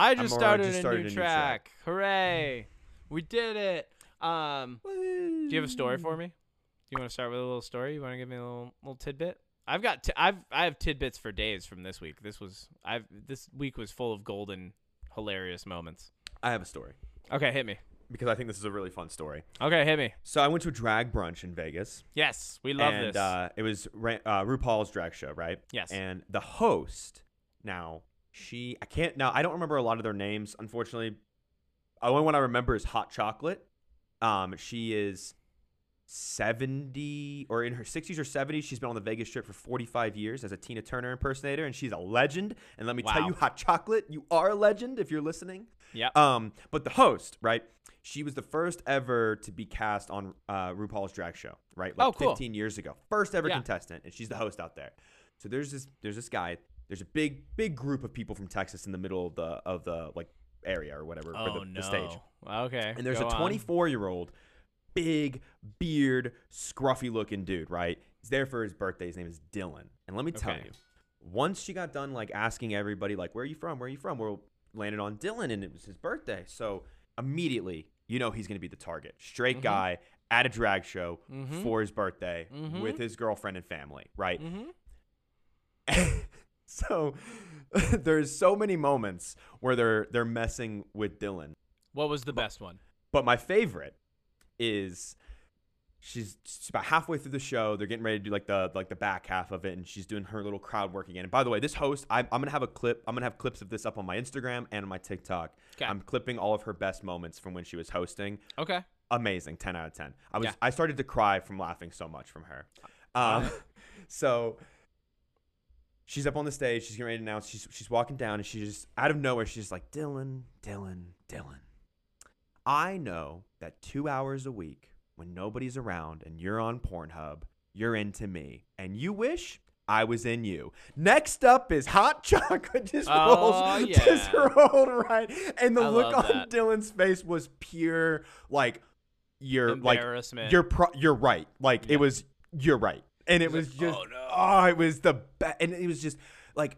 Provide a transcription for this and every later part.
I just I'm already started, a, new a new track. track. Hooray! We did it. Um, do you have a story for me? Do you want to start with a little story? You want to give me a little little tidbit? I've got t- I've I have tidbits for days from this week. This was I've this week was full of golden, hilarious moments. I have a story Okay, hit me. because I think this is a really fun story. Okay, hit me. So I went to a drag brunch in Vegas. Yes, we love and this. Uh, it was uh, RuPaul's drag show, right? Yes. And the host, now she, I can't now. I don't remember a lot of their names, unfortunately. The only one I remember is Hot Chocolate. Um, she is seventy or in her sixties or seventies. She's been on the Vegas Strip for forty-five years as a Tina Turner impersonator, and she's a legend. And let me tell you, Hot Chocolate, you are a legend if you're listening. Yep. Um, but the host, right? She was the first ever to be cast on uh, RuPaul's drag show, right? Like Oh, cool. 15 years ago. First ever Yeah. contestant, and she's the host out there. So there's this there's this guy. There's a big big group of people from Texas in the middle of the of the like area or whatever for oh the, no. the stage. Okay. And there's go a 24 year old, big beard, scruffy looking dude, right? He's there for his birthday. His name is Dylan. And let me tell Okay. you, once she got done like asking everybody like, "Where are you from? Where are you from?" We're landed on Dylan, and it was his birthday. So immediately, you know he's gonna be the target. Straight Mhm. guy at a drag show Mhm. for his birthday Mhm. with his girlfriend and family, right? So there's so many moments where they're they're messing with Dylan. What was the best one? But my favorite is she's, she's about halfway through the show. They're getting ready to do like the like the back half of it, and she's doing her little crowd work again. And by the way, this host, I, I'm gonna have a clip. I'm gonna have clips of this up on my Instagram and on my TikTok. 'Kay. I'm clipping all of her best moments from when she was hosting. Okay. Amazing, ten out of ten. I was Yeah. I started to cry from laughing so much from her. Um, so she's up on the stage. She's getting ready to announce. She's she's walking down, and she's just out of nowhere. She's just like Dylan, Dylan, Dylan. I know that two hours a week, when nobody's around and you're on Pornhub, you're into me, and you wish. I was in you. Next up is hot chocolate. Just Oh, rolls, just rolled right, and the I look on that. Dylan's face was pure, like you're like you're pro- you're right. Like Yeah. it was you're right. And it was just "Oh, no." oh, it was the best and it was just like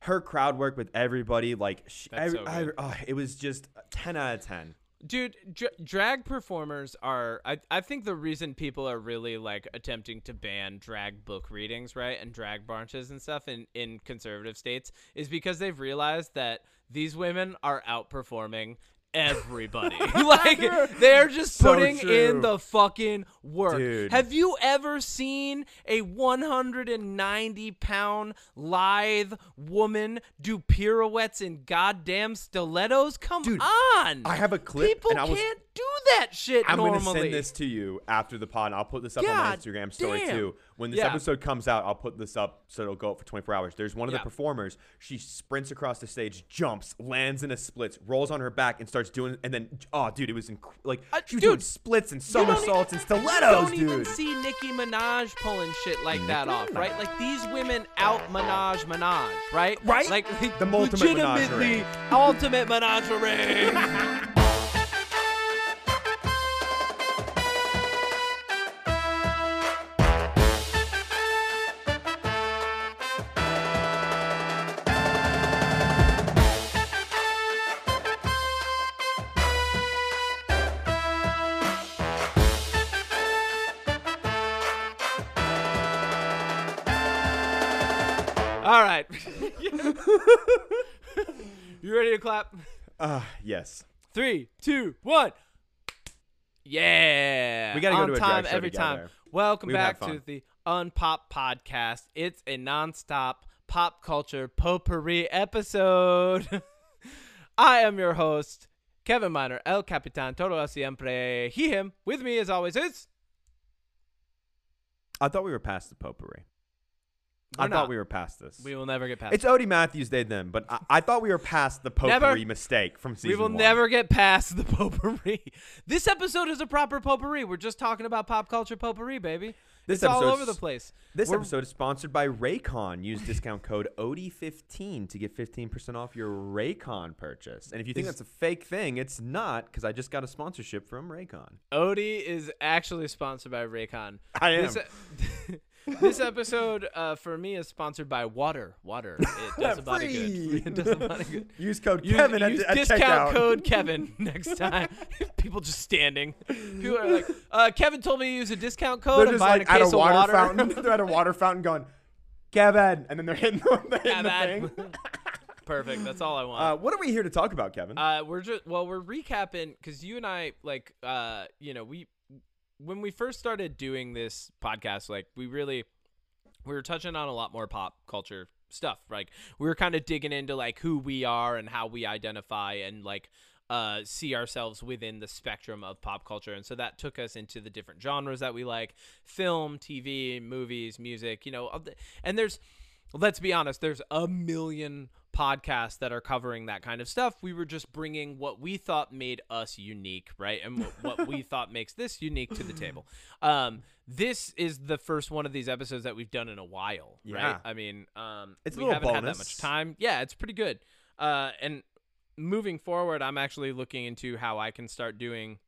her crowd work with everybody like she, every, so I- oh, it was just 10 out of 10. Dude, dr- drag performers are. I, I think the reason people are really like attempting to ban drag book readings, right, and drag brunches and stuff in, in conservative states is because they've realized that these women are outperforming everybody. like they're just So putting true. in the fucking work. Dude. Have you ever seen a 190 pound lithe woman do pirouettes in goddamn stilettos? Come Dude, on. I have a clip People and I was can't do that shit I'm normally. gonna send this to you after the pod. and I'll put this up on my God Instagram story damn. too. When this Yeah. episode comes out, I'll put this up so it'll go up for 24 hours. There's one of Yeah. the performers. She sprints across the stage, jumps, lands in a splits, rolls on her back, and starts doing. And then, oh, dude, it was inc- like Uh, she was doing dude, splits and You don't somersaults and even- stilettos, You don't even dude. see Nicki Minaj pulling shit like that off, right? Like these women out Minaj Minaj, right? Right? Like The ultimate legitimately ultimate menagerie. you clap? Ah, yes. Three, two, one. Yeah. We gotta go On to a time drag show every time. together. Welcome We would have back to fun. the Unpop Podcast. It's a nonstop pop culture potpourri episode. I am your host, Kevin Miner, El Capitan, todo siempre. He, him. With me, as always, is. I thought we were past the potpourri. I We're thought not. we were past this. We will never get past it's Odie Matthews Day then, but I, I thought we were past the Never. potpourri mistake from season We will one. never get past the potpourri. This episode is a proper potpourri. We're just talking about pop culture potpourri, baby. This it's all episode's- over the place. This We're- episode is sponsored by Raycon. Use discount code OD15 to get 15% off your Raycon purchase. And if you think Is- that's a fake thing, it's not because I just got a sponsorship from Raycon. Odie is actually sponsored by Raycon. I am. This, This episode uh, for me is sponsored by Water. Water. It does a body good. It does a body good. Use code Use, Kevin use at, at discount checkout. code Kevin next time. People just standing. People are like, uh, Kevin told me to use a discount code. They're I'm just buying like a at case a water, water. fountain. They're at a water fountain going, Kevin, and then they're hitting, the- they're hitting the thing. Perfect. That's all I want. Uh, what are we here to talk about, Kevin? Uh, we're just well, we're recapping because you and I like, uh, you know, we when we first started doing this podcast, like we really we were touching on a lot more pop culture stuff. Like we were kind of digging into like who we are and how we identify and like uh, see ourselves within the spectrum of pop culture. And so that took us into the different genres that we like film, TV, movies, music, you know. And there's, let's be honest, there's a million podcasts that are covering that kind of stuff. We were just bringing what we thought made us unique, right? And what, what we thought makes this unique to the table. Um, this is the first one of these episodes that we've done in a while, Yeah. right? I mean, um, It's we haven't had that much time. Yeah, it's pretty good. Uh, and moving forward, I'm actually looking into how I can start doing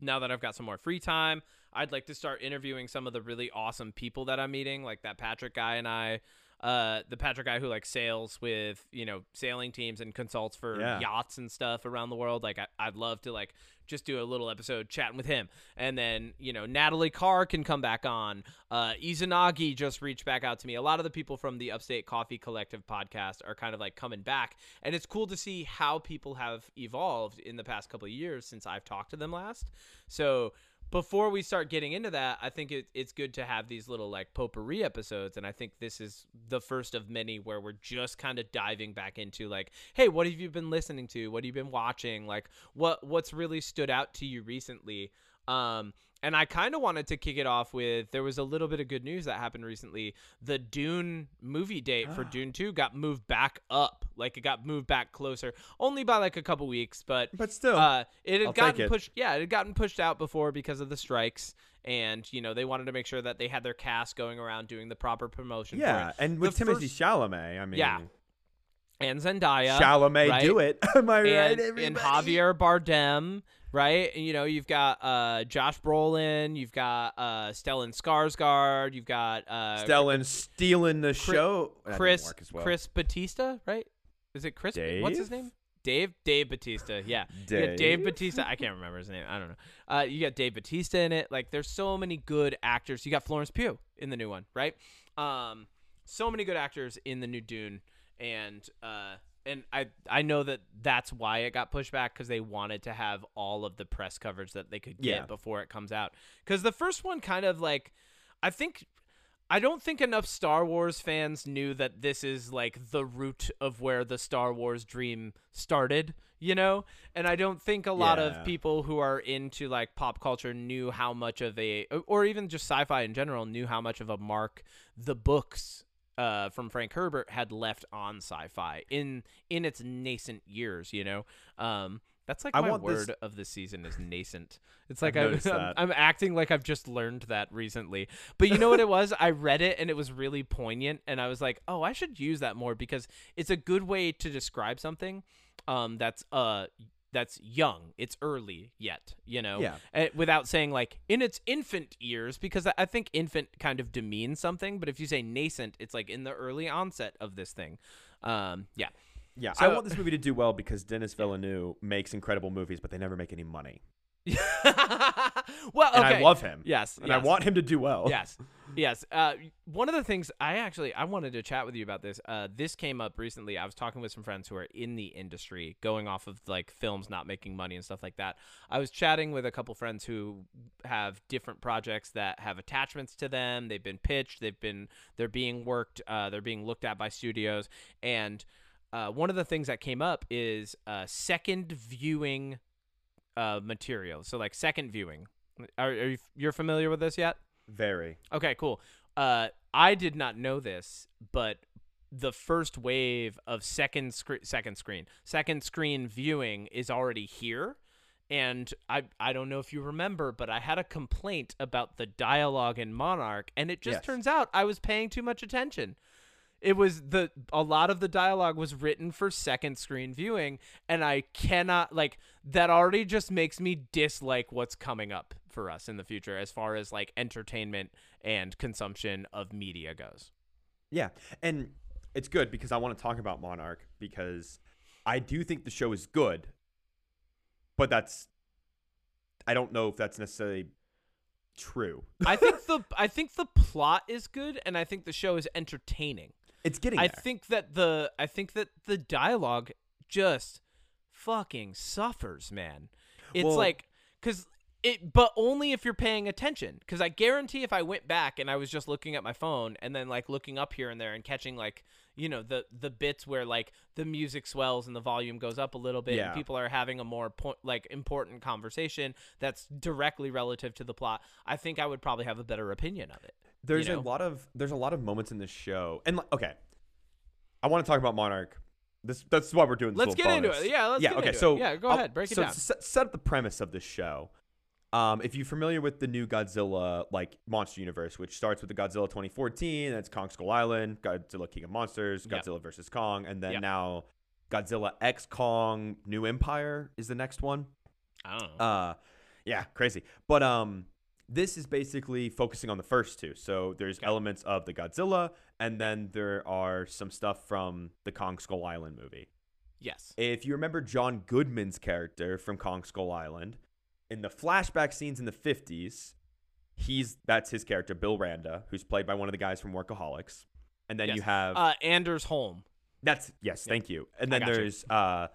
now that I've got some more free time. I'd like to start interviewing some of the really awesome people that I'm meeting, like that Patrick guy and I. Uh, the Patrick guy who like sails with you know sailing teams and consults for Yeah. yachts and stuff around the world. Like I, I'd love to like just do a little episode chatting with him, and then you know Natalie Carr can come back on. Uh, Izanagi just reached back out to me. A lot of the people from the Upstate Coffee Collective podcast are kind of like coming back, and it's cool to see how people have evolved in the past couple of years since I've talked to them last. So before we start getting into that, I think it, it's good to have these little like potpourri episodes, and I think this is the first of many where we're just kind of diving back into like, hey, what have you been listening to? What have you been watching? Like, what what's really stood out to you recently? Um, and I kind of wanted to kick it off with there was a little bit of good news that happened recently. The Dune movie date for Dune 2 got moved back up. Like it got moved back closer, only by like a couple weeks, but but still, uh, it had I'll gotten it. pushed. Yeah, it had gotten pushed out before because of the strikes, and you know they wanted to make sure that they had their cast going around doing the proper promotion. yeah. for it. And with The Timothy first- Chalamet, I mean, Yeah, and Zendaya, Chalamet, right? do it. Am I right, and, everybody? and Javier Bardem, right? And, you know, you've got uh, Josh Brolin, you've got uh, Stellan Skarsgård, you've got uh, Stellan stealing the show. Chris well. Chris Batista, right? Is it Chris? What's his name? Dave Dave Batista. Yeah. Dave Dave? Batista. I can't remember his name. I don't know. Uh, you got Dave Batista in it. Like, there's so many good actors. You got Florence Pugh in the new one, right? Um, so many good actors in the new Dune, and uh, and I I know that that's why it got pushed back because they wanted to have all of the press coverage that they could get Yeah. before it comes out. Because the first one kind of like, I think I don't think enough Star Wars fans knew that this is like the root of where the Star Wars dream started, you know? And I don't think a lot Yeah. of people who are into like pop culture knew how much of a or even just sci-fi in general knew how much of a mark the books uh, from Frank Herbert had left on sci-fi in in its nascent years, you know. Um, that's like I my want this- word of the season is nascent. It's like I'm, I'm. I'm acting like I've just learned that recently. But you know what it was? I read it and it was really poignant, and I was like, oh, I should use that more because it's a good way to describe something um, that's uh that's young. It's early yet, you know. Yeah. Uh, without saying like in its infant years, because I- I think infant kind of demeans something. But if you say nascent, it's like in the early onset of this thing. Um, yeah. Yeah, I want this movie to do well because Denis Villeneuve makes incredible movies, but they never make any money. well, And. I love him. Yes, And I want him to do well. yes yes. Uh, one of the things i actually i wanted to chat with you about this. Uh, this came up recently. I was talking with some friends who are in the industry going off of like films not making money and stuff like that. I was chatting with a couple friends who have different projects that have attachments to them. They've been pitched. They've been they're being worked uh, they're being looked at by studios. And uh, one of the things that came up is uh, second viewing uh, material so like second viewing are, are you you're familiar with this yet Very. Okay, cool. Uh, I did not know this, but the first wave of second screen, second screen, second screen viewing is already here. And I, I don't know if you remember, but I had a complaint about the dialogue in Monarch, and it just Yes. turns out I was paying too much attention. It was the a lot of the dialogue was written for second screen viewing, and I cannot like that already just makes me dislike what's coming up for us in the future as far as like entertainment and consumption of media goes. Yeah, and it's good because I want to talk about Monarch because I do think the show is good, but that's I don't know if that's necessarily true. I think the I think the plot is good and I think the show is entertaining. It's getting I there. think that the I think that the dialogue just fucking suffers, man. It's Well- like cuz it but only if you're paying attention cuz I guarantee if I went back and I was just looking at my phone and then like looking up here and there and catching like you know the the bits where like the music swells and the volume goes up a little bit Yeah. and people are having a more point like important conversation that's directly relative to the plot I think I would probably have a better opinion of it there's know? a lot of there's a lot of moments in this show, and like, okay, I want to talk about Monarch. This that's why we're doing. This let's get into it yeah let's yeah. Okay. So it. yeah go ahead break it so down set up the premise of this show. Um, if you're familiar with the new Godzilla like monster universe, which starts with the Godzilla 2014, that's Kong Skull Island, Godzilla King of Monsters, Yep. Godzilla versus Kong, and then Yep. now Godzilla X Kong New Empire is the next one. I don't know Uh, yeah, crazy. But um, this is basically focusing on the first two. So there's elements of the Godzilla, and then there are some stuff from the Kong Skull Island movie. yes If you remember John Goodman's character from Kong Skull Island, in the flashback scenes in the 50s, he's that's his character, Bill Randa, who's played by one of the guys from Workaholics. And then Yes. you have uh Anders Holm that's yes, thank you. And then you. there's uh,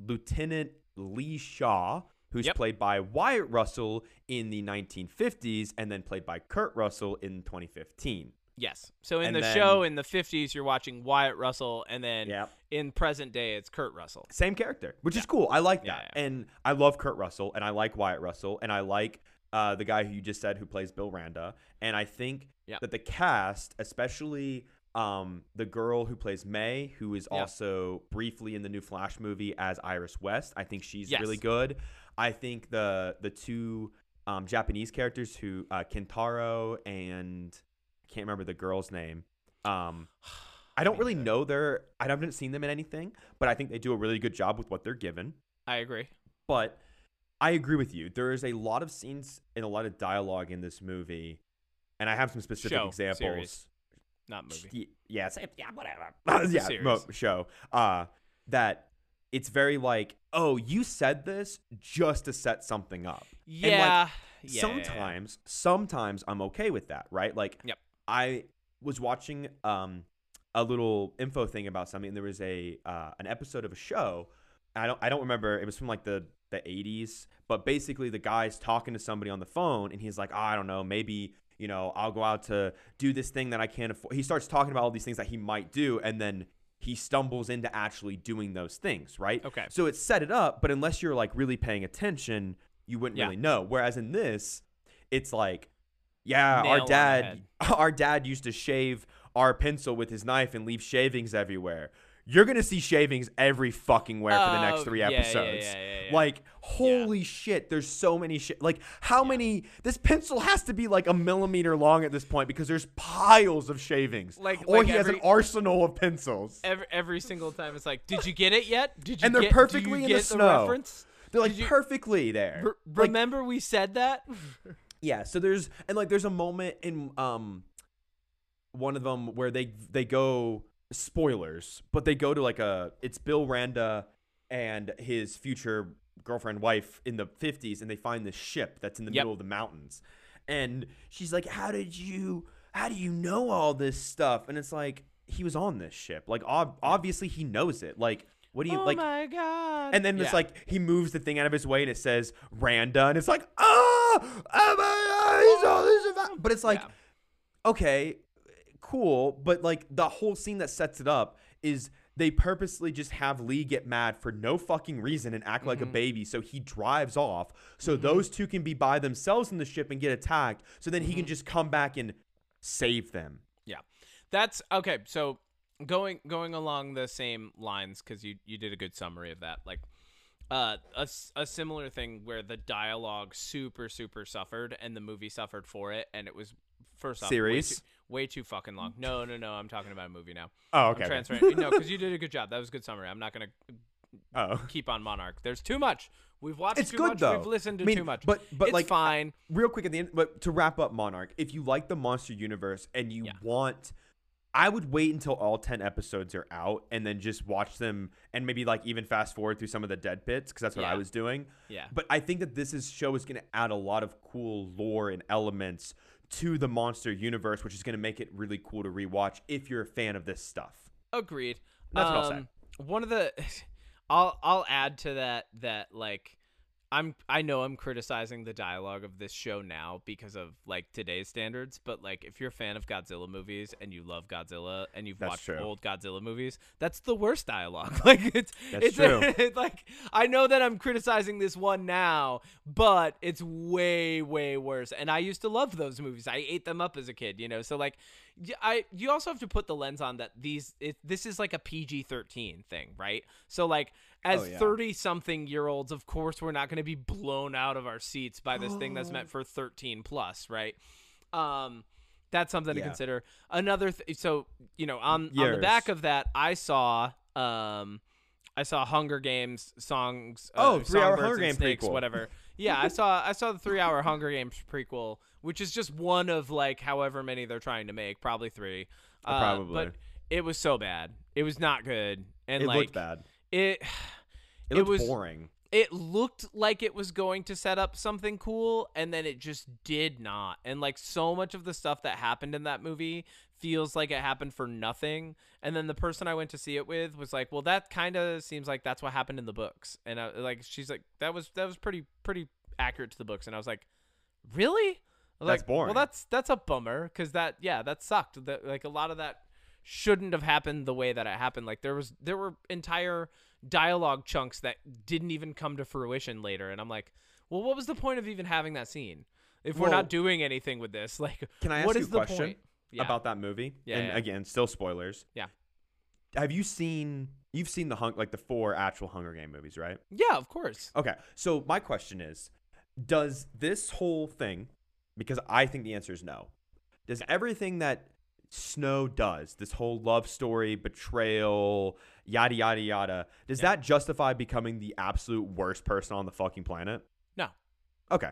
Lieutenant Lee Shaw, who's Yep. played by Wyatt Russell in the 1950s, and then played by Kurt Russell in 2015. Yes. So in And the then- show in the 50s, you're watching Wyatt Russell, and then Yeah, in present day, it's Kurt Russell. same character, which is cool. I like that, yeah. and I love Kurt Russell, and I like Wyatt Russell, and I like uh, the guy who you just said who plays Bill Randa, and I think Yep. that the cast, especially. Um, the girl who plays May, who is Yep. also briefly in the new Flash movie as Iris West, I think she's Yes. really good. I think the the two um, Japanese characters who uh, Kentaro and can't remember the girl's name. Um, I don't really know their. I haven't seen them in anything, but I think they do a really good job with what they're given. I agree. But I agree with you. There is a lot of scenes and a lot of dialogue in this movie, and I have some specific Show, examples. series. Not movie. Yeah, same, yeah, whatever. Yeah, mo- show. Uh, that it's very like, oh, you said this just to set something up. Yeah. like, yeah. sometimes sometimes i'm okay with that right like Yep. I was watching um a little info thing about something and there was a uh, an episode of a show i don't i don't remember it was from like the the 80s but basically the guy's talking to somebody on the phone and he's like oh, i don't know maybe you know i'll go out to do this thing that i can't afford he starts talking about all these things that he might do and then he stumbles into actually doing those things right Okay. so it set it up, but unless you're like really paying attention, you wouldn't Yeah. really know. Whereas in this, it's like, yeah, Nail our dad, our dad used to shave our pencil with his knife and leave shavings everywhere. You're gonna see shavings every fucking where for the next Oh, three yeah, yeah, episodes. yeah, yeah, yeah. Like, holy shit, there's so many shit. Like, how many? This pencil has to be like a millimeter long at this point because there's piles of shavings. Like- or like he has every- an arsenal of pencils. Every, every single time it's like, did you get it yet? Did you And they're get, do perfectly you in get the snow. reference? They're like Did you- perfectly there. R- Like, remember we said that? Yeah, so there's and like there's a moment in um one of them where they they go spoilers, but they go to like a it's Bill Randa and his future girlfriend wife in the 50s and they find this ship that's in the Yep. middle of the mountains. And she's like, "How did you how do you know all this stuff?" And it's like he was on this ship. Like ob- obviously he knows it. Like what do you oh like Oh my god! and then it's like he moves the thing out of his way and it says Randa and it's like ah oh my God, he's all this about but it's like Yeah. okay cool but like the whole scene that sets it up is they purposely just have Lee get mad for no fucking reason and act like a Mhm. baby so he drives off so Mhm. those two can be by themselves in the ship and get attacked so then he can Mhm. just come back and save them Yeah. That's okay. So going going along the same lines because you you did a good summary of that. Like uh, a a similar thing where the dialogue super super suffered and the movie suffered for it, and it was first off way Series? too, way too fucking long. No no no, I'm talking about a movie now. oh I'm transferring. no, because you did a good job. That was a good summary. I'm not gonna Oh. keep on Monarch. There's too much. We've watched It's too good much. though. We've listened to I mean, too much. But but it's like fine. real quick at the end, but to wrap up Monarch, if you like the monster universe and you Yeah. want I would wait until all 10 episodes are out and then just watch them and maybe like even fast forward through some of the dead bits because that's what I was doing. Yeah. But I think that this is show is going to add a lot of cool lore and elements to the monster universe, which is going to make it really cool to rewatch if you're a fan of this stuff. Agreed. That's what I'll say. Um, One of the, I'll I'll add to that that like, I'm I know I'm criticizing the dialogue of this show now because of like today's standards, but like if you're a fan of Godzilla movies and you love Godzilla and you've That's watched true. old Godzilla movies, that's the worst dialogue. Like it's That's it's true. it's like I know that I'm criticizing this one now, but it's way way worse. And I used to love those movies. I ate them up as a kid, you know. So like I you also have to put the lens on that these it, this is like a PG-13 thing, right? So like as Oh, yeah. 30 something year olds, of course we're not going to be blown out of our seats by this thing that's meant for 13 plus, right? Um that's something to consider. Another th- so you know on on the back of that I saw um I saw Hunger Games songs. Oh, uh, three-hour Hunger and Game Snakes, prequel. whatever. Yeah, I saw I saw the three hour Hunger Games prequel, which is just one of like however many they're trying to make, probably three. Uh, Probably. but it was so bad. It was not good, and it like looked bad. it. It, it was- boring. It looked like it was going to set up something cool, and then it just did not. And like so much of the stuff that happened in that movie feels like it happened for nothing. And then the person I went to see it with was like, "Well, that kind of seems like that's what happened in the books." And I, like, she's like, "That was that was pretty pretty accurate to the books." And I was like, "Really?" Was That's like, boring. Well, that's that's a bummer because that yeah that sucked. That like a lot of that shouldn't have happened the way that it happened. Like there was there were entire dialogue chunks that didn't even come to fruition later, and I'm like, well, what was the point of even having that scene if we're Well- not doing anything with this? Like, Can I ask what you is a question? Yeah. about that movie? Yeah, And yeah. again, still spoilers. Yeah. Have you seen you've seen the hung like the four actual Hunger Game movies, right? yeah, of course. Okay. So my question is, does this whole thing because I think the answer is no. Does everything that Snow does, this whole love story, betrayal, yada yada yada, does Yeah. that justify becoming the absolute worst person on the fucking planet? No. Okay.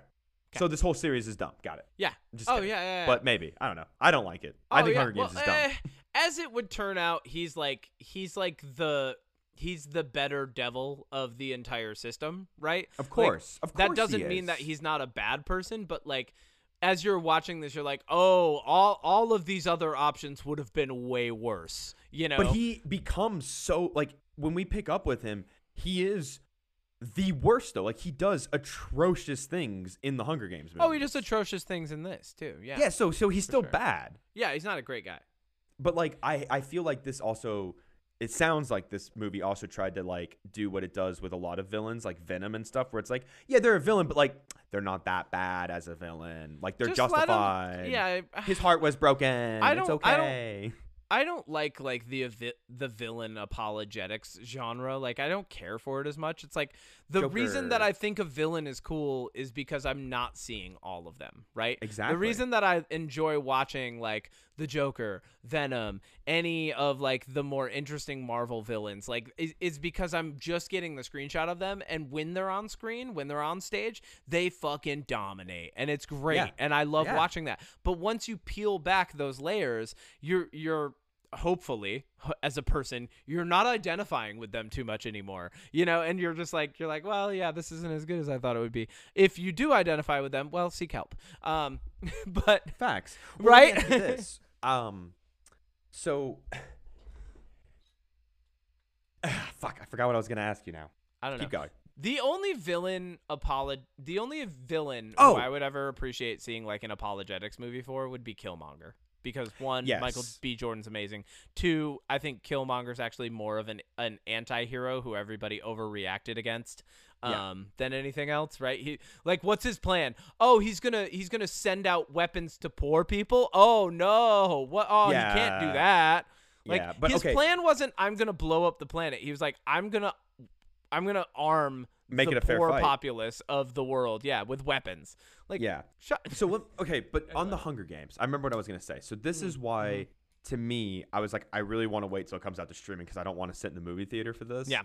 So this whole series is dumb. Got it. Yeah. Just oh yeah, yeah, yeah. But maybe I don't know. I don't like it. I Oh, think yeah. Hunger Games well, is dumb. eh, as it would turn out, he's like he's like the he's the better devil of the entire system, right? Of Like, course. of course. that doesn't mean that he's not a bad person, but like as you're watching this, you're like, oh, all all of these other options would have been way worse, you know? But he becomes so like when we pick up with him, he is the worst though. Like he does atrocious things in the Hunger Games movies. oh, he does atrocious things in this too. Yeah, Yeah, so so he's still sure. bad. yeah, he's not a great guy. But like I I feel like this also it sounds like this movie also tried to like do what it does with a lot of villains like Venom and stuff where it's like, yeah, they're a villain but like they're not that bad as a villain. Like they're Just let him- justified. Yeah, His heart was broken. I it's don't- I don't- okay. I don't like like the the villain apologetics genre. Like I don't care for it as much. It's like the reason that I think a villain is cool is because I'm not seeing all of them, right? Exactly. The reason that I enjoy watching like the Joker, Venom, any of like the more interesting Marvel villains, like is, is because I'm just getting the screenshot of them and when they're on screen, when they're on stage, they fucking dominate and it's great Yeah. and I love Yeah. watching that. But once you peel back those layers, you're you're hopefully as a person you're not identifying with them too much anymore you know and you're just like you're like well yeah this isn't as good as i thought it would be if you do identify with them well seek help um but Facts. Right? this. Um, so, fuck, I forgot what I was gonna ask you now. i don't Keep know going. the only villain apolog the only villain Oh. who i would ever appreciate seeing like an apologetics movie for would be killmonger because one michael b. Jordan's amazing. Two i think killmonger's actually more of an an anti-hero who everybody overreacted against Yeah. um than anything else right? He like what's his plan? Oh he's gonna he's gonna send out weapons to poor people? Oh no. What oh he can't do that. Like Yeah, but his okay. plan wasn't i'm gonna blow up the planet. He was like i'm gonna i'm gonna arm Make the it a fair poor fight. populace of the world yeah with weapons like Yeah. shut So okay, but on the Hunger Games, I remember what I was gonna say. So this is why, to me, I was like, I really want to wait till it comes out to streaming because I don't want to sit in the movie theater for this. yeah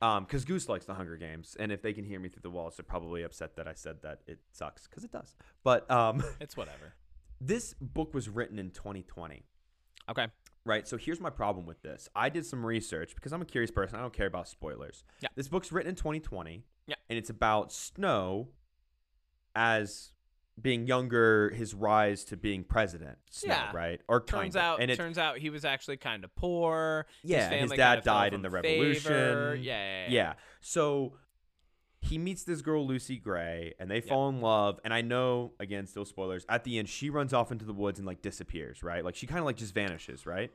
Um, because Goose likes the Hunger Games, and if they can hear me through the walls, they're probably upset that I said that it sucks because it does. But um, It's whatever. this book was written in 2020. Okay. Right. So here's my problem with this. I did some research because I'm a curious person. I don't care about spoilers. Yeah. This book's written in 2020. Yeah. And it's about Snow as being younger, his rise to being president. Snow, Yeah. Right. Or Turns kind of. out, and it, turns out he was actually kind of poor. yeah, his, his, dad died in the favor. revolution. Yeah, yeah, yeah. Yeah. So he meets this girl Lucy Gray and they fall in love and I know again still spoilers at the end she runs off into the woods and like disappears, right? Like she kind of like just vanishes, right?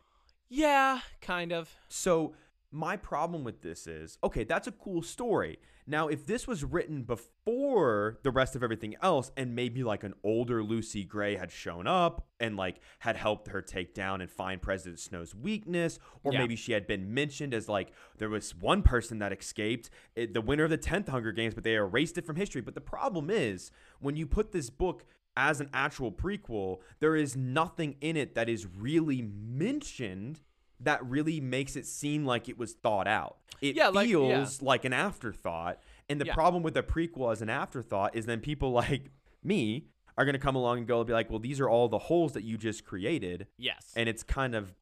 Yeah, kind of. So my problem with this is okay, that's a cool story. Now, if this was written before the rest of everything else, and maybe like an older Lucy Gray had shown up and like had helped her take down and find President Snow's weakness, or Yeah. maybe she had been mentioned as like there was one person that escaped, it, the winner of the 10th Hunger Games, but they erased it from history. But the problem is when you put this book as an actual prequel, there is nothing in it that is really mentioned that really makes it seem like it was thought out. It Yeah, like- feels yeah. like an afterthought. And the Yeah. problem with a prequel as an afterthought is then people like me are going to come along and go be like, well, these are all the holes that you just created. Yes. And it's kind of,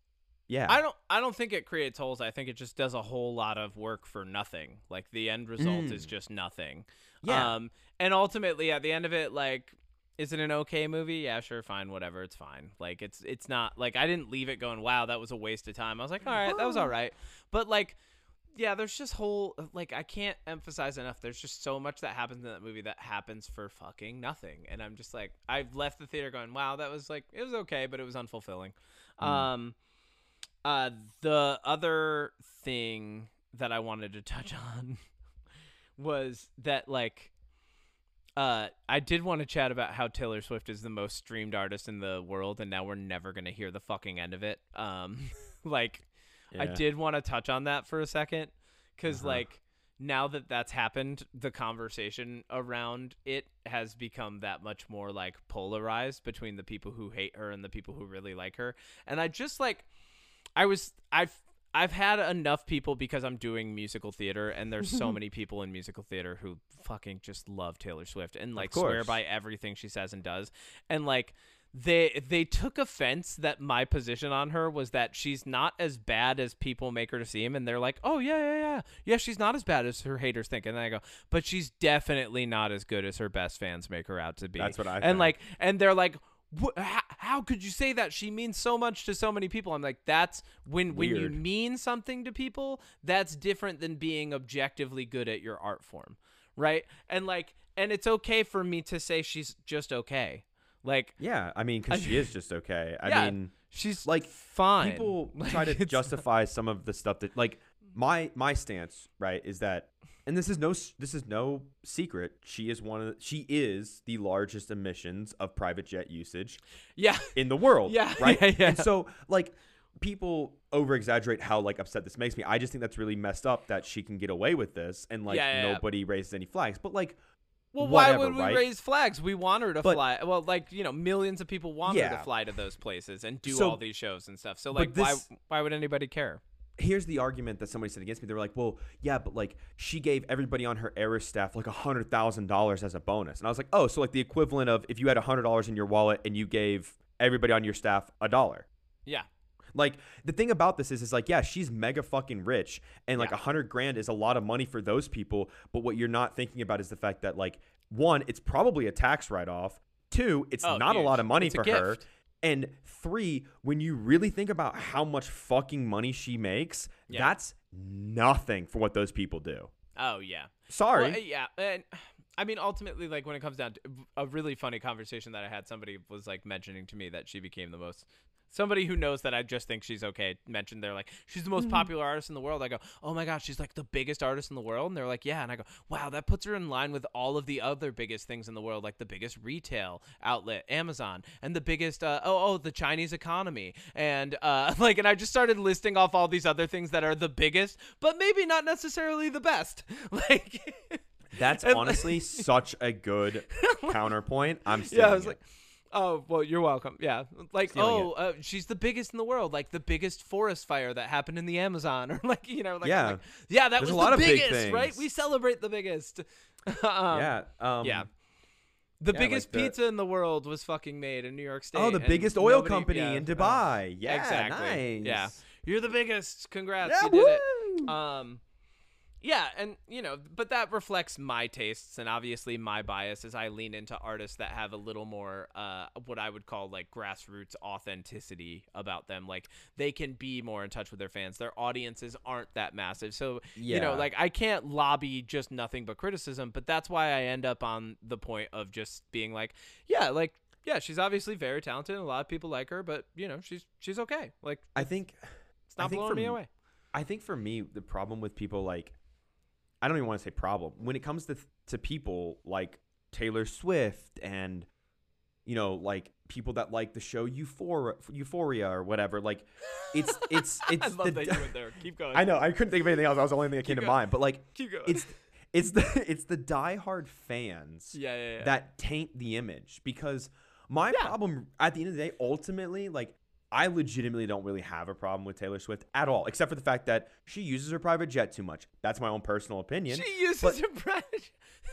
yeah. I don't I don't think it creates holes. I think it just does a whole lot of work for nothing. Like the end result is Mm. just nothing. Yeah. Um and ultimately at the end of it like is it an okay movie? Yeah, sure, fine, whatever, it's fine. Like it's it's not like I didn't leave it going, "Wow, that was a waste of time." I was like, "All right, that was all right." But like yeah, there's just whole like I can't emphasize enough. There's just so much that happens in that movie that happens for fucking nothing, and I'm just like I've left the theater going, "Wow, that was like it was okay, but it was unfulfilling." Mm. Um, uh, the other thing that I wanted to touch on was that like. Uh, I did want to chat about how Taylor Swift is the most streamed artist in the world, and now we're never gonna hear the fucking end of it. Um, like, I did want to touch on that for a second because Uh-huh. like now that that's happened the conversation around it has become that much more like polarized between the people who hate her and the people who really like her and i just like i was i've I've had enough people because I'm doing musical theater, and there's so many people in musical theater who fucking just love Taylor Swift and like swear by everything she says and does. And like they they took offense that my position on her was that she's not as bad as people make her to seem, and they're like, oh yeah yeah yeah yeah she's not as bad as her haters think, and then I go, but she's definitely not as good as her best fans make her out to be. That's what I and think. like and they're like. How, how could you say that she means so much to so many people i'm like that's when when you mean something to people that's different than being objectively good at your art form right and like and it's okay for me to say she's just okay like Yeah. I mean, because she is just okay. I Yeah. mean, she's Like, fine people Like, try to justify some of the stuff that like my my stance right is that and this is no this is no secret. She is one of the, she is the largest emissions of private jet usage yeah. in the world Yeah, right? Yeah, yeah. and so like people over exaggerate how like upset this makes me. I just think that's really messed up that she can get away with this and like Yeah, yeah, yeah. nobody raises any flags. But like well why would we right? raise flags? We want her to But- fly. Well like you know millions of people want her to fly to those places and do So- all these shows and stuff. So like why why would anybody care here's the argument that somebody said against me. They were like, "Well, yeah, but like she gave everybody on her Eras staff like a hundred thousand dollars as a bonus," and I was like, "Oh, so like the equivalent of if you had a hundred dollars in your wallet and you gave everybody on your staff a dollar." yeah Like the thing about this is, is like, yeah, she's mega fucking rich, and like a Yeah. hundred grand is a lot of money for those people. But what you're not thinking about is the fact that like, one, it's probably a tax write off. Two, it's Oh, not a lot of money It's for her. And three, when you really think about how much fucking money she makes, Yeah. that's nothing for what those people do. oh yeah Sorry. Well, yeah, and I mean, ultimately, like when it comes down to a really funny conversation that I had, somebody was like mentioning to me that she became the most. Somebody who knows that I just think she's okay mentioned they're like she's the most Mm-hmm. popular artist in the world. I go, oh my gosh, she's like the biggest artist in the world, and they're like, yeah, and I go, wow, that puts her in line with all of the other biggest things in the world, like the biggest retail outlet, Amazon, and the biggest uh, oh oh the Chinese economy, and uh, like, and I just started listing off all these other things that are the biggest, but maybe not necessarily the best, like. That's honestly such a good counterpoint. I'm yeah, I was it. like, Oh well, you're welcome. Yeah, like Stealing oh, uh, she's the biggest in the world, like the biggest forest fire that happened in the Amazon, or like you know, like Yeah. like, yeah, that There's was a lot the of big biggest, right? We celebrate the biggest. um, yeah. Um, yeah. The yeah, biggest like the- pizza in the world was fucking made in New York State. Oh, the biggest oil nobody- company yeah, in uh, Dubai. yeah. exactly. Nice. Yeah. You're the biggest. Congrats, Yeah, you did woo! it. Um, yeah, and you know, but that reflects my tastes and obviously my bias as I lean into artists that have a little more, uh, what I would call like grassroots authenticity about them. Like they can be more in touch with their fans. Their audiences aren't that massive, so you know, like I can't lobby just nothing but criticism. But that's why I end up on the point of just being like, yeah, like. Yeah, she's obviously very talented. and A lot of people like her, but you know, she's she's okay. Like I think it's not blowing for me away. I think for me, the problem with people like, I don't even want to say problem. When it comes to to people like Taylor Swift and, you know, like people that like the show Euphoria, Euphoria or whatever, like, it's it's it's I love the, that you went there. Keep going. I know I couldn't think of anything else. That was the only thing that came Keep to going. mind. But like, Keep going. it's it's the it's the diehard fans yeah, yeah, yeah. that taint the image because my problem at the end of the day ultimately like I legitimately don't really have a problem with Taylor Swift at all except for the fact that she uses her private jet too much. That's my own personal opinion. she uses her pride.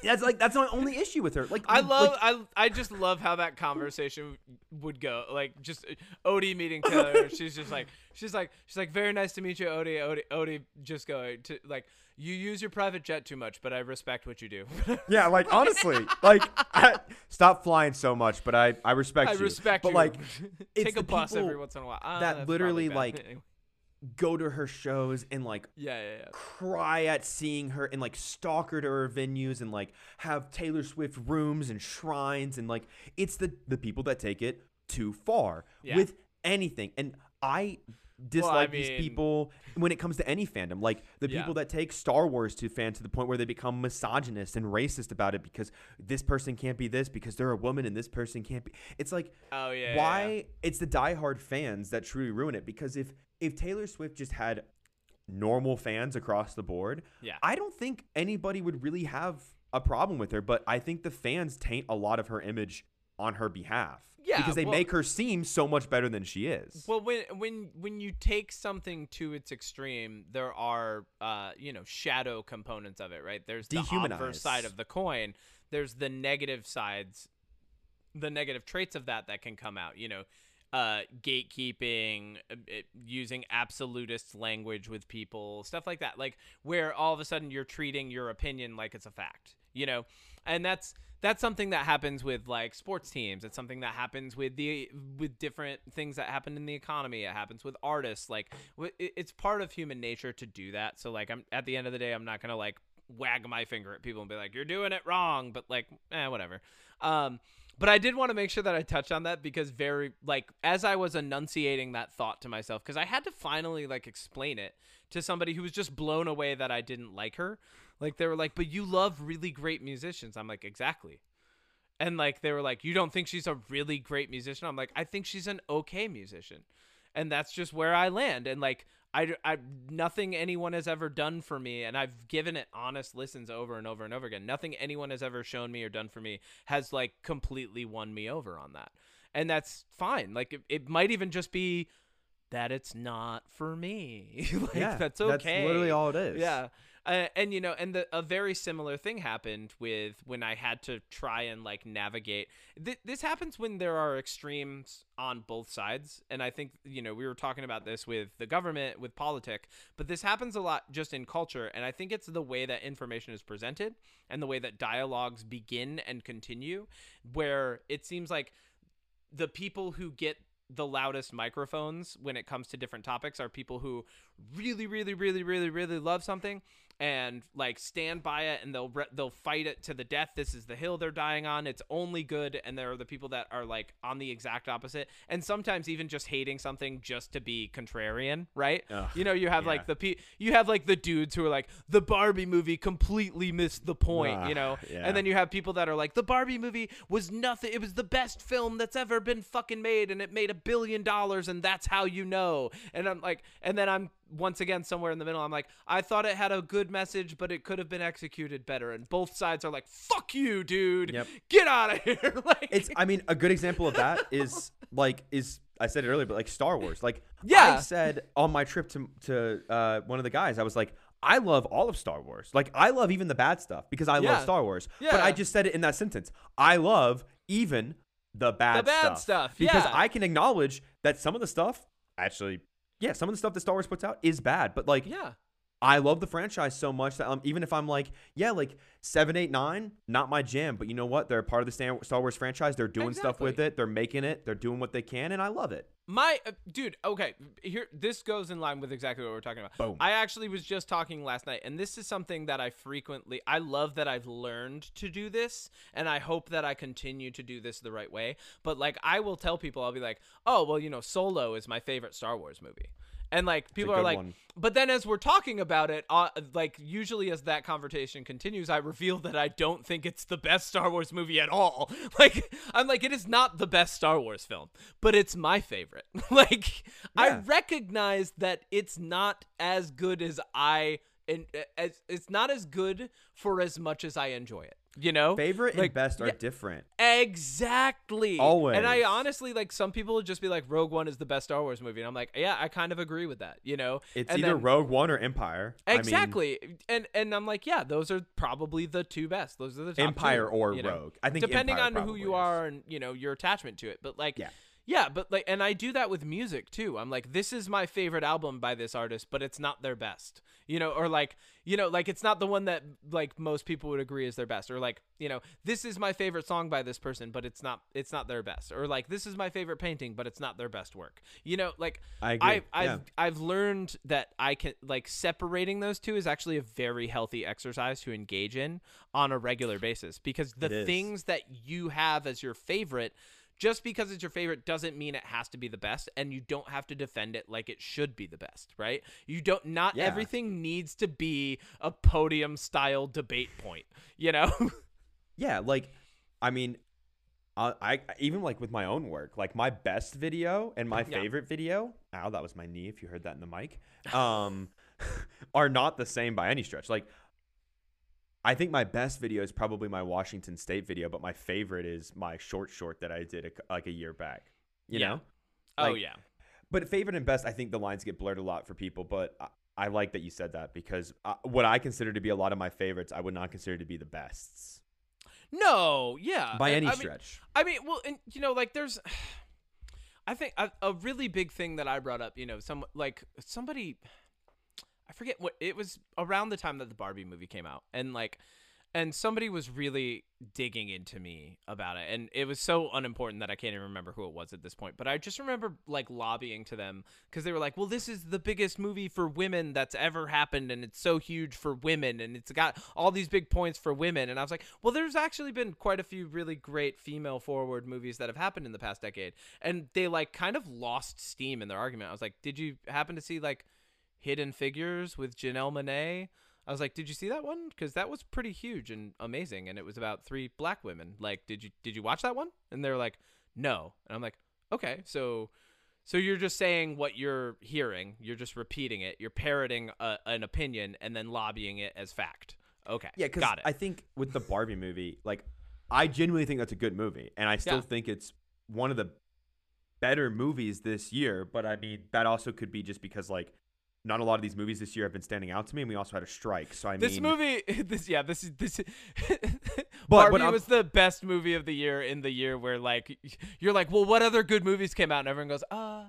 That's like that's my only issue with her. Like I like- love I I just love how that conversation would go. Like just uh, Odie meeting Taylor. she's just like she's like she's like very nice to meet you, Odie. Odie Odie just going to like you use your private jet too much, but I respect what you do. yeah, like honestly, like I, stop flying so much, but I I respect I you. respect but you. like it's take a bus every once in a while. Ah, that literally, like, Anyway. go to her shows and like yeah, yeah, yeah. cry at seeing her and like stalk her to her venues and like have Taylor Swift rooms and shrines and like it's the the people that take it too far Yeah. with anything and I dislike these mean- people when it comes to any fandom like the Yeah. people that take Star Wars to fan to the point where they become misogynist and racist about it because this person can't be this because they're a woman and this person can't be it's like Oh yeah. yeah, why yeah. it's the diehard fans that truly ruin it because if if Taylor Swift just had normal fans across the board, Yeah. I don't think anybody would really have a problem with her, but I think the fans taint a lot of her image on her behalf. Yeah, Because they well- make her seem so much better than she is. Well, when when when you take something to its extreme, there are uh, you know shadow components of it, right? There's the obverse side of the coin. There's the negative sides, the negative traits of that that can come out. You know, uh, gatekeeping, uh, it, using absolutist language with people, stuff like that. Like where all of a sudden you're treating your opinion like it's a fact. You know, and that's that's something that happens with like sports teams. It's something that happens with the with different things that happen in the economy. It happens with artists. Like it's part of human nature to do that. So like i'm at the end of the day i'm not gonna like wag my finger at people and be like you're doing it wrong. But like eh, whatever. Um but I did want to make sure that I touched on that because very like as I was enunciating that thought to myself because I had to finally like explain it to somebody who was just blown away that I didn't like her. Like they were like, "But you love really great musicians." I'm like, "Exactly." And like they were like, "You don't think she's a really great musician?" I'm like, "I think she's an okay musician." And that's just where I land and like I, I nothing anyone has ever done for me and I've given it honest listens over and over and over again. Nothing anyone has ever shown me or done for me has like completely won me over on that. And that's fine. Like it, it might even just be that it's not for me. like yeah, that's okay. That's literally all it is. Yeah. Uh, and you know, and the, a very similar thing happened with when I had to try and like navigate. Th- this happens when there are extremes on both sides, and I think you know we were talking about this with the government, with politic, but this happens a lot just in culture, and I think it's the way that information is presented and the way that dialogues begin and continue, where it seems like the people who get the loudest microphones when it comes to different topics are people who really really really really really love something and like stand by it and they'll re- they'll fight it to the death. This is the hill they're dying on. It's only good and there are the people that are like on the exact opposite and sometimes even just hating something just to be contrarian right? Ugh, you know you have yeah. like the pe- you have like the dudes who are like the Barbie movie completely missed the point you know? Yeah. and then you have people that are like the Barbie movie was nothing it was the best film that's ever been fucking made and it made a billion dollars and that's how you know and I'm like and then I'm once again somewhere in the middle. I'm like, I thought it had a good message, but it could have been executed better. And both sides are like, "Fuck you, dude! Yep. Get out of here!" like, It's I mean a good example of that is like is I said it earlier, but like Star Wars. Like Yeah. I said on my trip to to uh, one of the guys, I was like, I love all of Star Wars. Like I love even the bad stuff because I Yeah. love Star Wars. But I just said it in that sentence. I love even the bad, The bad stuff. stuff, Because yeah. I can acknowledge that some of the stuff actually yeah, some of the stuff that Star Wars puts out is bad. But like yeah, I love the franchise so much that um, even if I'm like, yeah, like seven, eight, nine, not my jam, but you know what? They're a part of the Star Wars franchise. They're doing stuff with it. They're making it. They're doing what they can, and I love it. My uh, dude, okay, here this goes in line with exactly what we're talking about. Boom. I actually was just talking last night and this is something that I frequently I love that I've learned to do this and I hope that I continue to do this the right way. But like I will tell people I'll be like, "Oh, well, you know, Solo is my favorite Star Wars movie." And like people are like, one. but then as we're talking about it, uh, like usually as that conversation continues, I reveal that I don't think it's the best Star Wars movie at all. Like I'm like, it is not the best Star Wars film, but it's my favorite. like I recognize that it's not as good as I and as it's not as good for as much as I enjoy it. You know, Favorite Like, and best are yeah. different. Exactly. Always. And I honestly like some people would just be like Rogue One is the best Star Wars movie. And I'm like, yeah, I kind of agree with that, you know? It's And either then- Rogue One or Empire. I mean, Exactly. and and I'm like, yeah, those are probably the two best. Those are the Empire two, or you know? Rogue. I think depending Empire on who you is. are and you know your attachment to it. But like, Yeah. Yeah, but like, and I do that with music too. I'm like, this is my favorite album by this artist, but it's not their best, you know, or like, you know, like it's not the one that like most people would agree is their best, or like, you know, this is my favorite song by this person, but it's not, it's not their best, or like this is my favorite painting, but it's not their best work, you know, like. I agree. I, I've yeah. I've learned that I can like separating those two is actually a very healthy exercise to engage in on a regular basis because the things that you have as your favorite just because it's your favorite doesn't mean it has to be the best and you don't have to defend it like it should be the best, right? You don't not Yeah. everything needs to be a podium style debate point, you know? Yeah, like, I mean, I, I even like with my own work, like my best video and my Yeah. favorite video. Ow, that was my knee. If you heard that in the mic, um, are not the same by any stretch. Like, I think my best video is probably my Washington State video, but my favorite is my short short that I did a like a year back. You Yeah. know, oh yeah. but favorite and best, I think the lines get blurred a lot for people. But I, I like that you said that because uh, what I consider to be a lot of my favorites, I would not consider to be the bests No, yeah. by any I mean, stretch. I mean, well, and you know, like there's, I think a, a really big thing that I brought up. You know, some like somebody, I forget what it was around the time that the Barbie movie came out, and like, and somebody was really digging into me about it, and it was so unimportant that I can't even remember who it was at this point. But I just remember like lobbying to them because they were like, "Well, this is the biggest movie for women that's ever happened, and it's so huge for women, and it's got all these big points for women." And I was like, "Well, there's actually been quite a few really great female forward movies that have happened in the past decade," and they like kind of lost steam in their argument. I was like, "Did you happen to see like Hidden Figures with Janelle Monáe?" I was like, "Did you see that one? Because that was pretty huge and amazing, and it was about three black women. Like, did you did you watch that one?" And they're like, "No," and I'm like, "Okay, so." So you're just saying what you're hearing. You're just repeating it. You're parroting a, an opinion and then lobbying it as fact. Okay. Yeah, because got it. I think with the Barbie movie, like I genuinely think that's a good movie, and I still Yeah. think it's one of the better movies this year. But I mean, that also could be just because like not a lot of these movies this year have been standing out to me, and we also had a strike. So I mean this mean, movie, this yeah, this is this. but Barbie I'm- was the best movie of the year in the year where like you're like, well, what other good movies came out? And everyone goes, ah.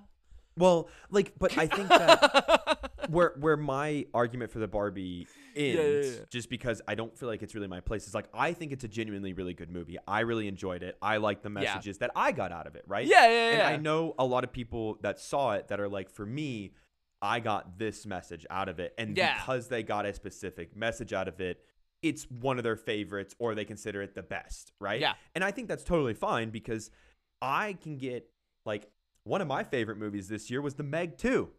well, like, but I think that where where my argument for the Barbie ends, yeah, yeah. just because I don't feel like it's really my place, is like I think it's a genuinely really good movie. I really enjoyed it. I like the Yeah. messages that I got out of it. Right? yeah, yeah, And yeah. I know a lot of people that saw it that are like, for me, I got this message out of it. And Yeah. because they got a specific message out of it, it's one of their favorites or they consider it the best, right? Yeah. And I think that's totally fine because I can get like one of my favorite movies this year was The Meg 2.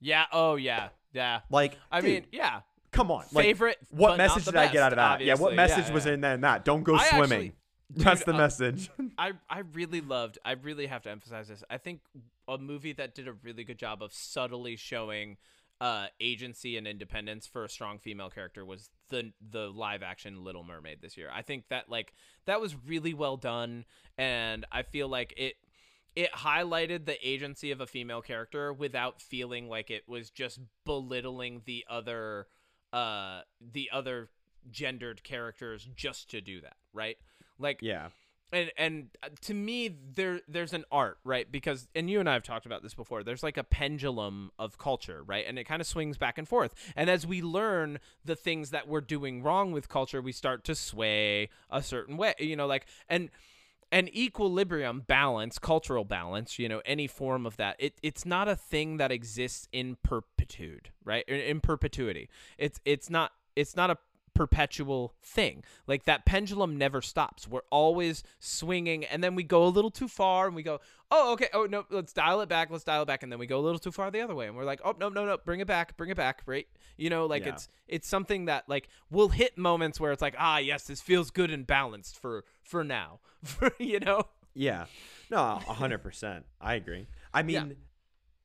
yeah. Oh yeah. Yeah. Like, I dude, mean, yeah. come on. Like, Favorite. what but not message did I get out of that? Yeah, what message was yeah. in there? That don't go I swimming. actually- That's Dude, the uh, message. I I really loved. I really have to emphasize this. I think a movie that did a really good job of subtly showing uh, agency and independence for a strong female character was the the live action Little Mermaid this year. I think that like that was really well done, and I feel like it it highlighted the agency of a female character without feeling like it was just belittling the other uh the other gendered characters just to do that right like Yeah. and and uh, to me there there's an art right? Because and you and I have talked about this before there's like a pendulum of culture right? And it kind of swings back and forth. And as we learn the things that we're doing wrong with culture we start to sway a certain way you know like and and equilibrium balance cultural balance you know any form of that it, it's not a thing that exists in perpetuity right? In, in perpetuity. It's it's not it's not a perpetual thing like that pendulum never stops we're always swinging and then we go a little too far and we go oh okay oh no let's dial it back let's dial it back and then we go a little too far the other way and we're like oh no no no bring it back bring it back right you know like Yeah. it's it's something that like we'll hit moments where it's like ah yes this feels good and balanced for for now for you know Yeah. No, a hundred percent. I agree. I mean, Yeah.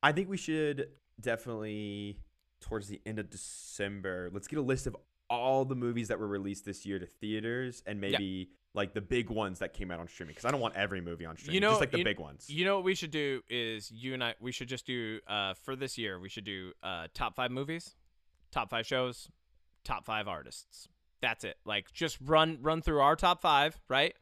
I think we should definitely towards the end of December. Let's get a list of all the movies that were released this year to theaters and maybe like the big ones that came out on streaming because I don't want every movie on streaming. You know- just like the you- big ones. you know what we should do is you and i we should just do uh for this year we should do uh top five movies top five shows top five artists that's it like just run run through our top five right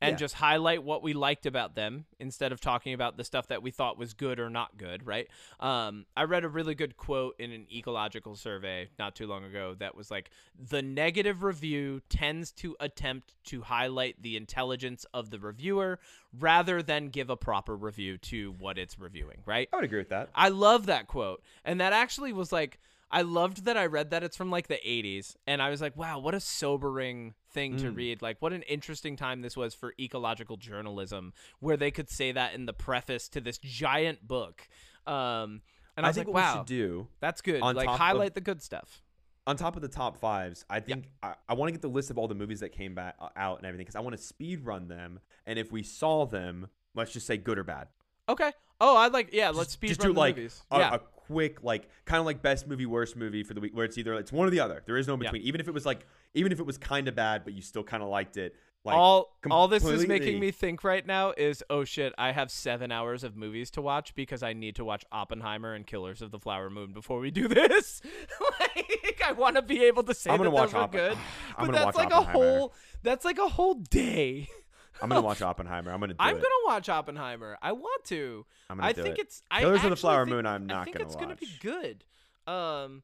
and Yeah. just highlight what we liked about them instead of talking about the stuff that we thought was good or not good right um, i read a really good quote in an ecological survey not too long ago that was like the negative review tends to attempt to highlight the intelligence of the reviewer rather than give a proper review to what it's reviewing right I would agree with that. I love that quote. And that actually was like I loved that I read that it's from like the 80s and I was like, wow, what a sobering thing to Mm. read. Like what an interesting time this was for ecological journalism where they could say that in the preface to this giant book. Um and I, I was think like, wow, we should do that's good. Like top of- highlight the good stuff. on top of the top fives, I think I, I want to get the list of all the movies that came back uh, out and everything because I want to speed run them. And if we saw them, let's just say good or bad. Okay. Oh, I'd like yeah, let's Just- speed just do like movies. a, yeah. a quick like kind of like best movie worst movie for the week where it's either it's one or the other there is no in Yeah. between even if it was like even if it was kind of bad but you still kind of liked it like all all this is making me think right now is oh shit I have seven hours of movies to watch because I need to watch Oppenheimer and Killers of the Flower Moon before we do this. like I want to be able to say I'm gonna that watch those were Oppen- good, I'm but that's watch like a whole that's like a whole day. I'm gonna watch Oppenheimer I'm gonna do I'm it gonna watch Oppenheimer. I want to. I'm gonna I do think it. it's I Killers of the Flower think- Moon I'm I not think gonna watch. I think it's gonna be good. Um,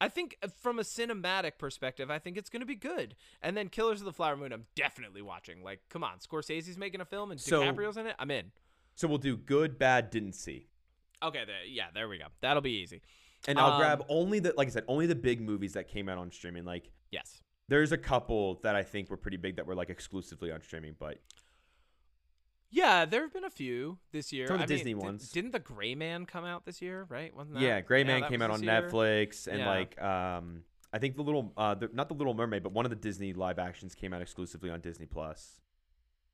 I think uh, from a cinematic perspective, I think it's gonna be good. And then Killers of the Flower Moon, I'm definitely watching. Like, come on, Scorsese's making a film and So- DiCaprio's in it. I'm in. so we'll do good bad didn't see Okay, there, yeah, there we go. That'll be easy. and I'll Um, grab only the like I said only the big movies that came out on streaming like Yes. There's a couple that I think were pretty big that were like exclusively on streaming but Yeah, there have been a few this year. Some of the I mean, Disney did- ones. Didn't the Gray Man come out this year? Right? Wasn't that? yeah Gray Man came out on year. Netflix and Yeah. like um I think the little uh the, not the Little Mermaid but one of the Disney live actions came out exclusively on Disney Plus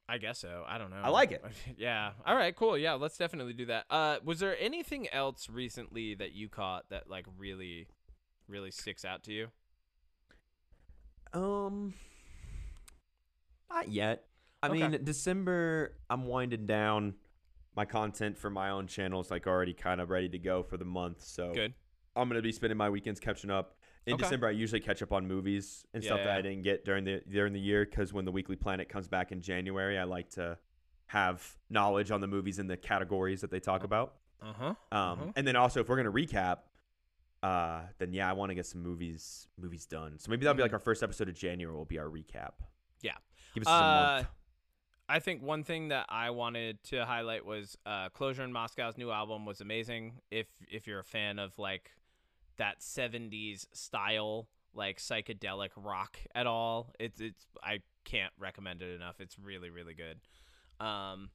I guess so. I don't know. I like it. yeah. All right. Cool. Yeah. Let's definitely do that. Uh, was there anything else recently that you caught that like really, really sticks out to you? Um, not yet. I Okay. mean, December, I'm winding down. My content for my own channel is like already kind of ready to go for the month. So Good. I'm gonna be spending my weekends catching up. In Okay. December, I usually catch up on movies and Yeah, stuff that yeah. I didn't get during the during the year because when the Weekly Planet comes back in January, I like to have knowledge on the movies and the categories that they talk about. Uh huh. Um, Mhm. and then also if we're gonna recap, uh, then yeah, I want to get some movies movies done. So maybe that'll be like our first episode of January. Will be our recap. Mm-hmm. Yeah. give us Uh, a month. I think one thing that I wanted to highlight was uh, Closure in Moscow's new album was amazing. If if you're a fan of like that '70s style, like psychedelic rock at all, it's it's I can't recommend it enough. It's really really good. Um,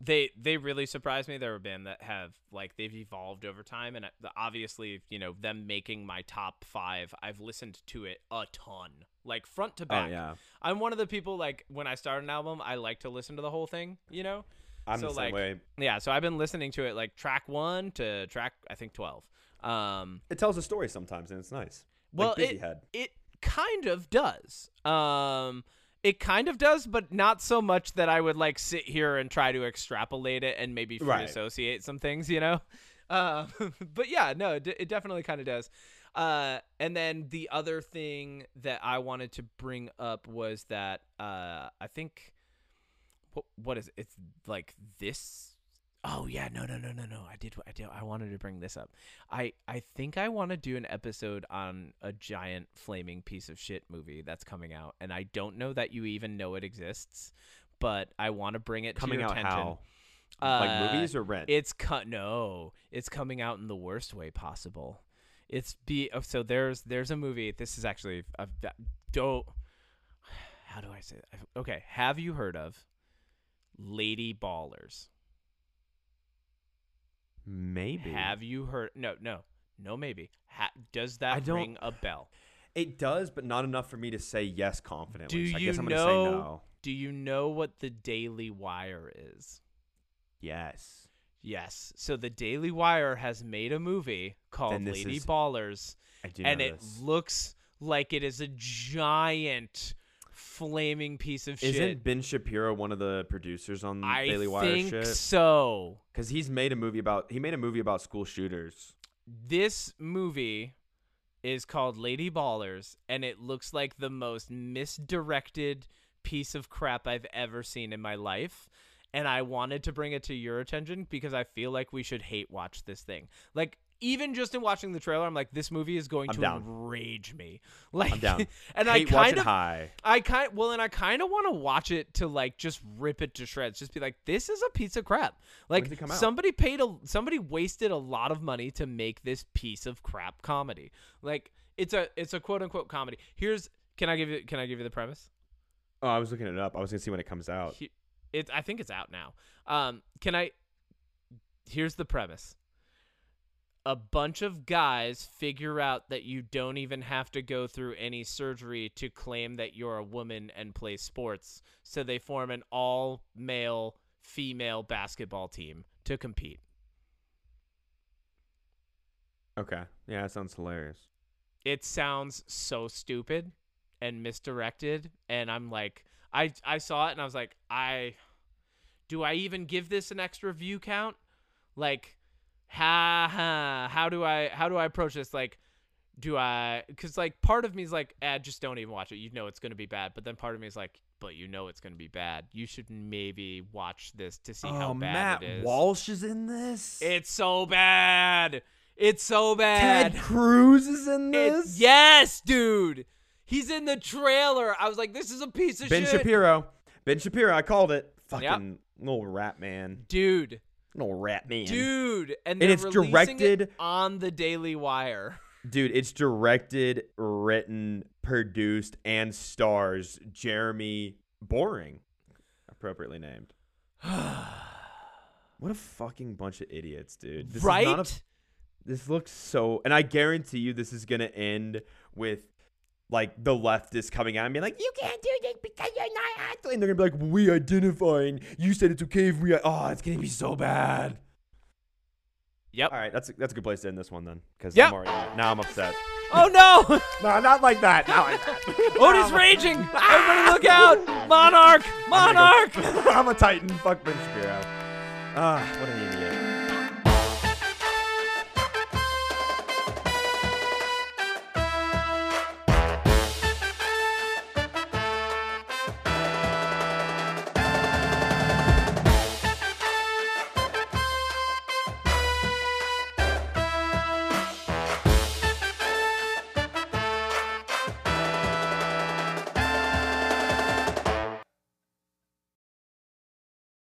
they they really surprised me. They're a band that have like they've evolved over time, and uh, obviously you know them making my top five. I've listened to it a ton, like front to Oh back. yeah, I'm one of the people like when I start an album, I like to listen to the whole thing, you know? I'm So, the same like, way. Yeah, so I've been listening to it like track 1 to track I think 12. Um, It tells a story sometimes, and it's nice. well, like it, it kind of does. Um, it kind of does, but not so much that I would like sit here and try to extrapolate it and maybe free Right. associate some things, you know. Uh, but yeah, no, it, it definitely kind of does. Uh, and then the other thing that I wanted to bring up was that uh, I think what what is it? it's like this. Oh yeah, no, no, no, no, no. I did, I did. I wanted to bring this up. I I think I want to do an episode on a giant flaming piece of shit movie that's coming out, and I don't know that you even know it exists, but I want to bring it Coming to your out attention. how? Uh, like movies or rent? It's cut. No, it's coming out in the worst way possible. It's be oh, so there's there's a movie. This is actually I've, don't. How do I say that? Okay, have you heard of Lady Ballers? Maybe. Have you heard? No, no, no. Maybe. Ha, does that ring a bell? It does, but not enough for me to say yes confidently. Do so I you guess I'm gonna know- say no. Do you know what the Daily Wire is? Yes. Yes. So the Daily Wire has made a movie called Lady is- Ballers, I do and it looks like it is a giant flaming piece of shit. Isn't shit. Ben Shapiro one of the producers on I Daily Wire I think shit? so. Because he's made a movie about he made a movie about school shooters. This movie is called Lady Ballers, and it looks like the most misdirected piece of crap I've ever seen in my life. And I wanted to bring it to your attention because I feel like we should hate watch this thing. Like, even just in watching the trailer, I'm like, this movie is going I'm to down. enrage me. Like, I'm down. and I watch kind of, high. I kind well, and I kind of want to watch it to like just rip it to shreds. Just be like, this is a piece of crap. Like somebody paid a somebody wasted a lot of money to make this piece of crap comedy. Like it's a it's a quote unquote comedy. Here's can I give you can I give you the premise? Oh, I was looking it up. I was gonna see when it comes out. He- It I think it's out now. Um, can I? Here's the premise. A bunch of guys figure out that you don't even have to go through any surgery to claim that you're a woman and play sports. So they form an all male female basketball team to compete. Okay. Yeah, that sounds hilarious. It sounds so stupid and misdirected and I'm like I I saw it and I was like I do I even give this an extra view count? Like ha ha how do I how do I approach this like do I cuz like part of me is like eh, just don't even watch it. You know it's going to be bad. But then part of me is like but you know it's going to be bad. You should maybe watch this to see how oh, bad Matt it is. Walsh is in this. It's so bad. It's so bad. Ted Cruz is in It- this. yes, dude. He's in the trailer. I was like, this is a piece of shit. Ben. Shapiro. Ben Shapiro. I called it. Fucking little rat man. Dude, Little rat man. dude. And, And it's directed- it on the Daily Wire. Dude, it's directed, written, produced, and stars Jeremy Boring, appropriately named. What a fucking bunch of idiots, dude. This right? A, this looks so, and I guarantee you, this is gonna end with like the leftists coming out and being like, "You can't do this because you're not actually," and they're gonna be like, "We identifying. You said it's okay if we." Oh, it's gonna be so bad. yep. All right, that's a, that's a good place to end this one then, because Yep. I'm now I'm upset. Oh no! No, not like that. Not like that. Otis raging! Everybody look out! Monarch! I'm Monarch! go- I'm a Titan. Fuck Ben Shapiro. Ah, what an idiot.